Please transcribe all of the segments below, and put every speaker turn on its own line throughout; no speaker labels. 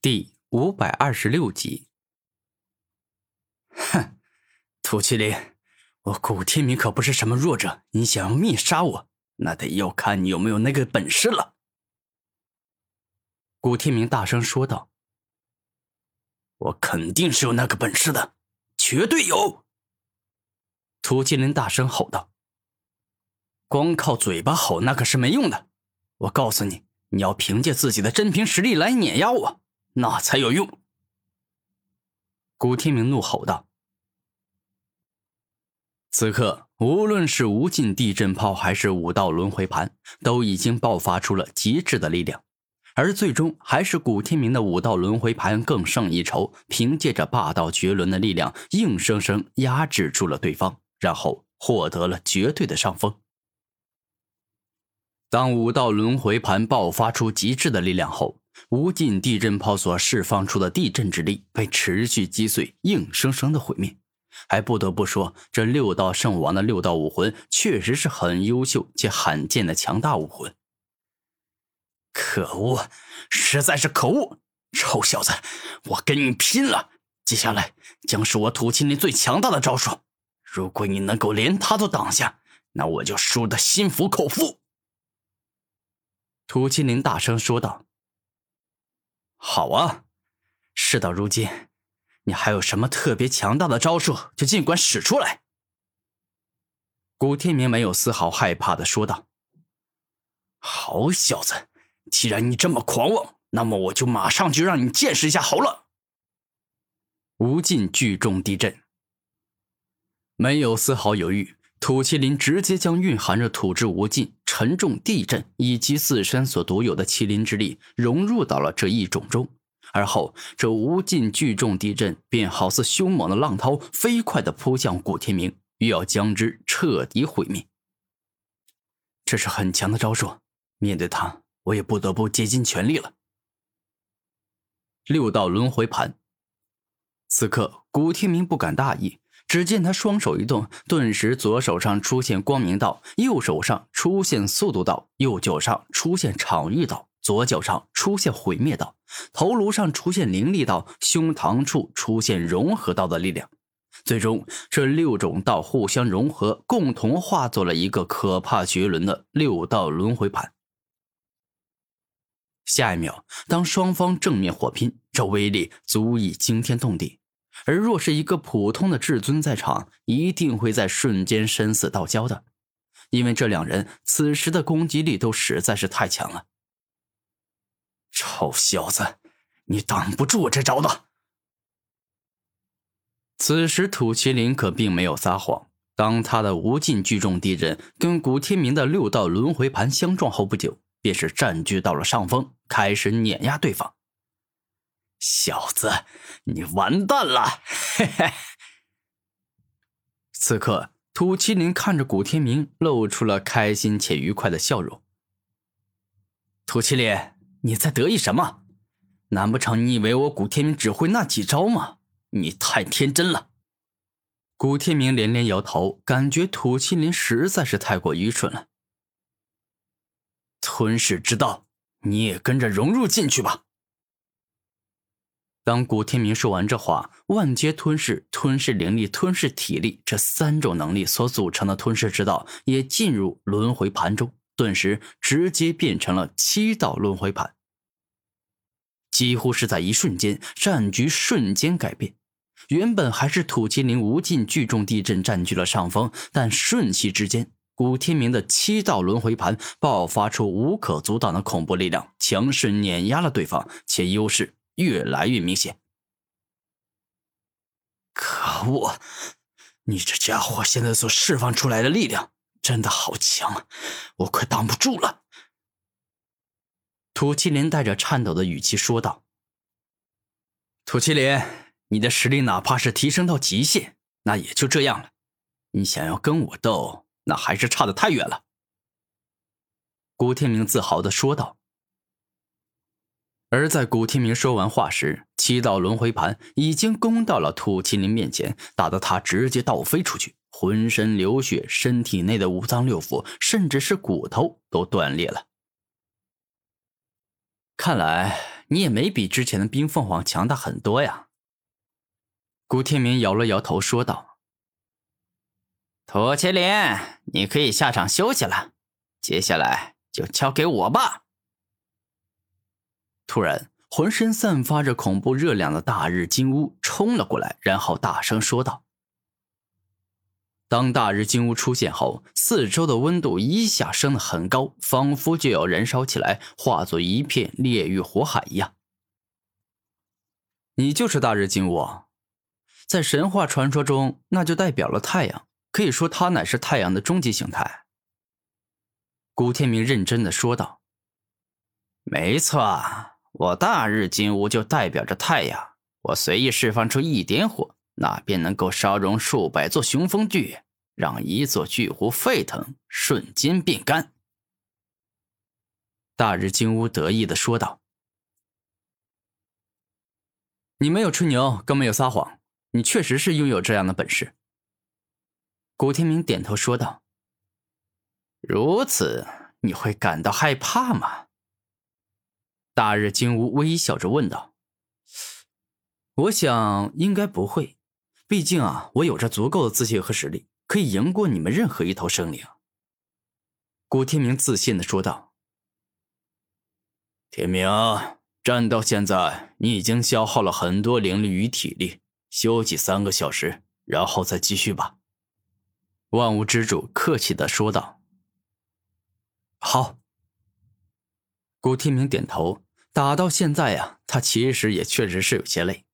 第五百二十六集。
哼，土麒麟，我古天明可不是什么弱者，你想要灭杀我，那得要看你有没有那个本事了。
古天明大声说道：“
我肯定是有那个本事的，绝对有。”
土麒麟大声吼道：“
光靠嘴巴吼那可是没用的，我告诉你，你要凭借自己的真凭实力来碾压我。”那才有用！
古天明怒吼道。此刻，无论是无尽地震炮还是五道轮回盘，都已经爆发出了极致的力量，而最终还是古天明的五道轮回盘更胜一筹，凭借着霸道绝伦的力量，硬生生压制住了对方，然后获得了绝对的上风。当五道轮回盘爆发出极致的力量后，无尽地震炮所释放出的地震之力被持续击碎，硬生生的毁灭。还不得不说，这六道圣王的六道武魂确实是很优秀且罕见的强大武魂。
可恶，实在是可恶！臭小子，我跟你拼了！接下来将是我土麒麟最强大的招数，如果你能够连他都挡下，那我就输得心服口服。
土麒麟大声说道。
好啊，事到如今，你还有什么特别强大的招数，就尽管使出来。
古天明没有丝毫害怕的说道：“
好小子，既然你这么狂妄，那么我就马上就让你见识一下好了。”
无尽聚众地震，没有丝毫犹豫，土麒麟直接将蕴含着土之无尽。沉重地震以及自身所独有的麒麟之力融入到了这一种中，而后这无尽巨重地震便好似凶猛的浪涛，飞快地扑向古天明，欲要将之彻底毁灭。这是很强的招数，面对他，我也不得不竭尽全力了。六道轮回盘，此刻古天明不敢大意。只见他双手一动，顿时左手上出现光明道，右手上出现速度道，右脚上出现场域道，左脚上出现毁灭道，头颅上出现灵力道，胸膛处出现融合道的力量。最终，这六种道互相融合，共同化作了一个可怕绝伦的六道轮回盘。下一秒，当双方正面火拼，这威力足以惊天动地。而若是一个普通的至尊在场，一定会在瞬间生死道交的，因为这两人此时的攻击力都实在是太强了。
臭小子，你挡不住我这招的！
此时土麒麟可并没有撒谎，当他的无尽聚众地震跟古天明的六道轮回盘相撞后不久，便是占据到了上风，开始碾压对方。
小子，你完蛋了！嘿嘿。
此刻，土麒麟看着古天明，露出了开心且愉快的笑容。
土麒麟，你在得意什么？难不成你以为我古天明只会那几招吗？你太天真了。
古天明连连摇头，感觉土麒麟实在是太过愚蠢了。
吞噬之道，你也跟着融入进去吧。
当古天明说完这话，万阶吞噬、吞噬灵力、吞噬体力这三种能力所组成的吞噬之道也进入轮回盘中，顿时直接变成了七道轮回盘。几乎是在一瞬间，战局瞬间改变。原本还是土麒麟无尽聚众地震占据了上风，但瞬息之间，古天明的七道轮回盘爆发出无可阻挡的恐怖力量，强势碾压了对方，且优势。越来越明显。
可恶！你这家伙现在所释放出来的力量真的好强，我快挡不住了。
土麒麟带着颤抖的语气说道：“土麒麟，你的实力哪怕是提升到极限，那也就这样了。你想要跟我斗，那还是差得太远了。”古天明自豪的说道。而在古天明说完话时，七道轮回盘已经攻到了土麒麟面前，打得他直接倒飞出去，浑身流血，身体内的五脏六腑，甚至是骨头都断裂了。看来你也没比之前的冰凤凰强大很多呀。
古天明摇了摇头，说道：“涂麒麟，你可以下场休息了，接下来就交给我吧。”
突然，浑身散发着恐怖热量的大日金乌冲了过来，然后大声说道。当大日金乌出现后，四周的温度一下升得很高，仿佛就要燃烧起来，化作一片烈狱火海一样。你就是大日金乌，在神话传说中，那就代表了太阳，可以说它乃是太阳的终极形态。古天明认真的说道：“
没错，我大日金乌就代表着太阳，我随意释放出一点火。”那便能够烧融数百座雄风巨，让一座巨湖沸腾，瞬间变干。
大日金乌得意的说道：“你没有吹牛，更没有撒谎，你确实是拥有这样的本事。”
古天明点头说道：“如此，你会感到害怕吗？”
大日金乌微笑着问道：“我想应该不会。”毕竟啊，我有着足够的自信和实力，可以赢过你们任何一头生灵。”古天明自信的说道。
“天明，战到现在，你已经消耗了很多灵力与体力，休息三个小时，然后再继续吧。”
万物之主客气的说道。
“好。”
古天明点头。打到现在呀，他其实也确实是有些累。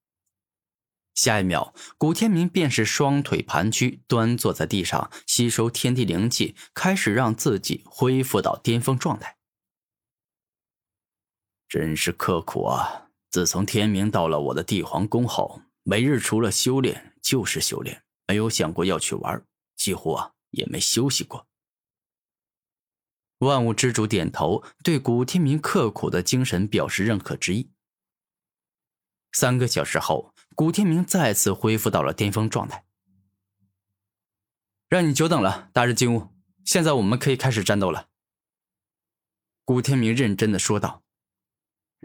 下一秒，古天明便是双腿盘曲，端坐在地上，吸收天地灵气，开始让自己恢复到巅峰状态。
真是刻苦啊！自从天明到了我的帝皇宫后，每日除了修炼就是修炼，没有想过要去玩，几乎啊也没休息过。
万物之主点头，对古天明刻苦的精神表示认可之意。三个小时后。古天明再次恢复到了巅峰状态。让你久等了，大日金乌。现在我们可以开始战斗了。古天明认真的说道：“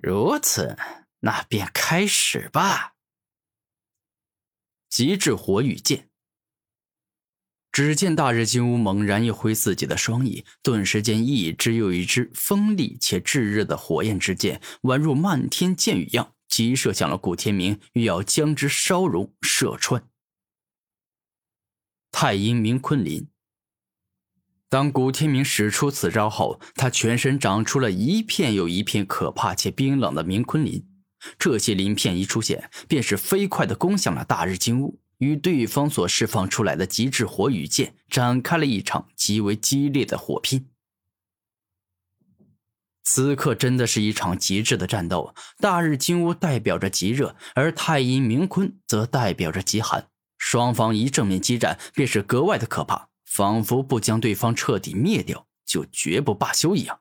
如此，那便开始吧。”
极致火与剑。只见大日金乌猛然一挥自己的双翼，顿时间一只又一只锋利且炙热的火焰之剑，宛如漫天箭雨样。急射向了古天明，欲要将之烧融、射穿。太阴明昆鳞。当古天明使出此招后，他全身长出了一片又一片可怕且冰冷的明昆鳞。这些鳞片一出现，便是飞快的攻向了大日金乌，与对方所释放出来的极致火羽剑展开了一场极为激烈的火拼。此刻真的是一场极致的战斗。大日金乌代表着极热，而太阴明坤则代表着极寒。双方一正面激战，便是格外的可怕，仿佛不将对方彻底灭掉，就绝不罢休一样。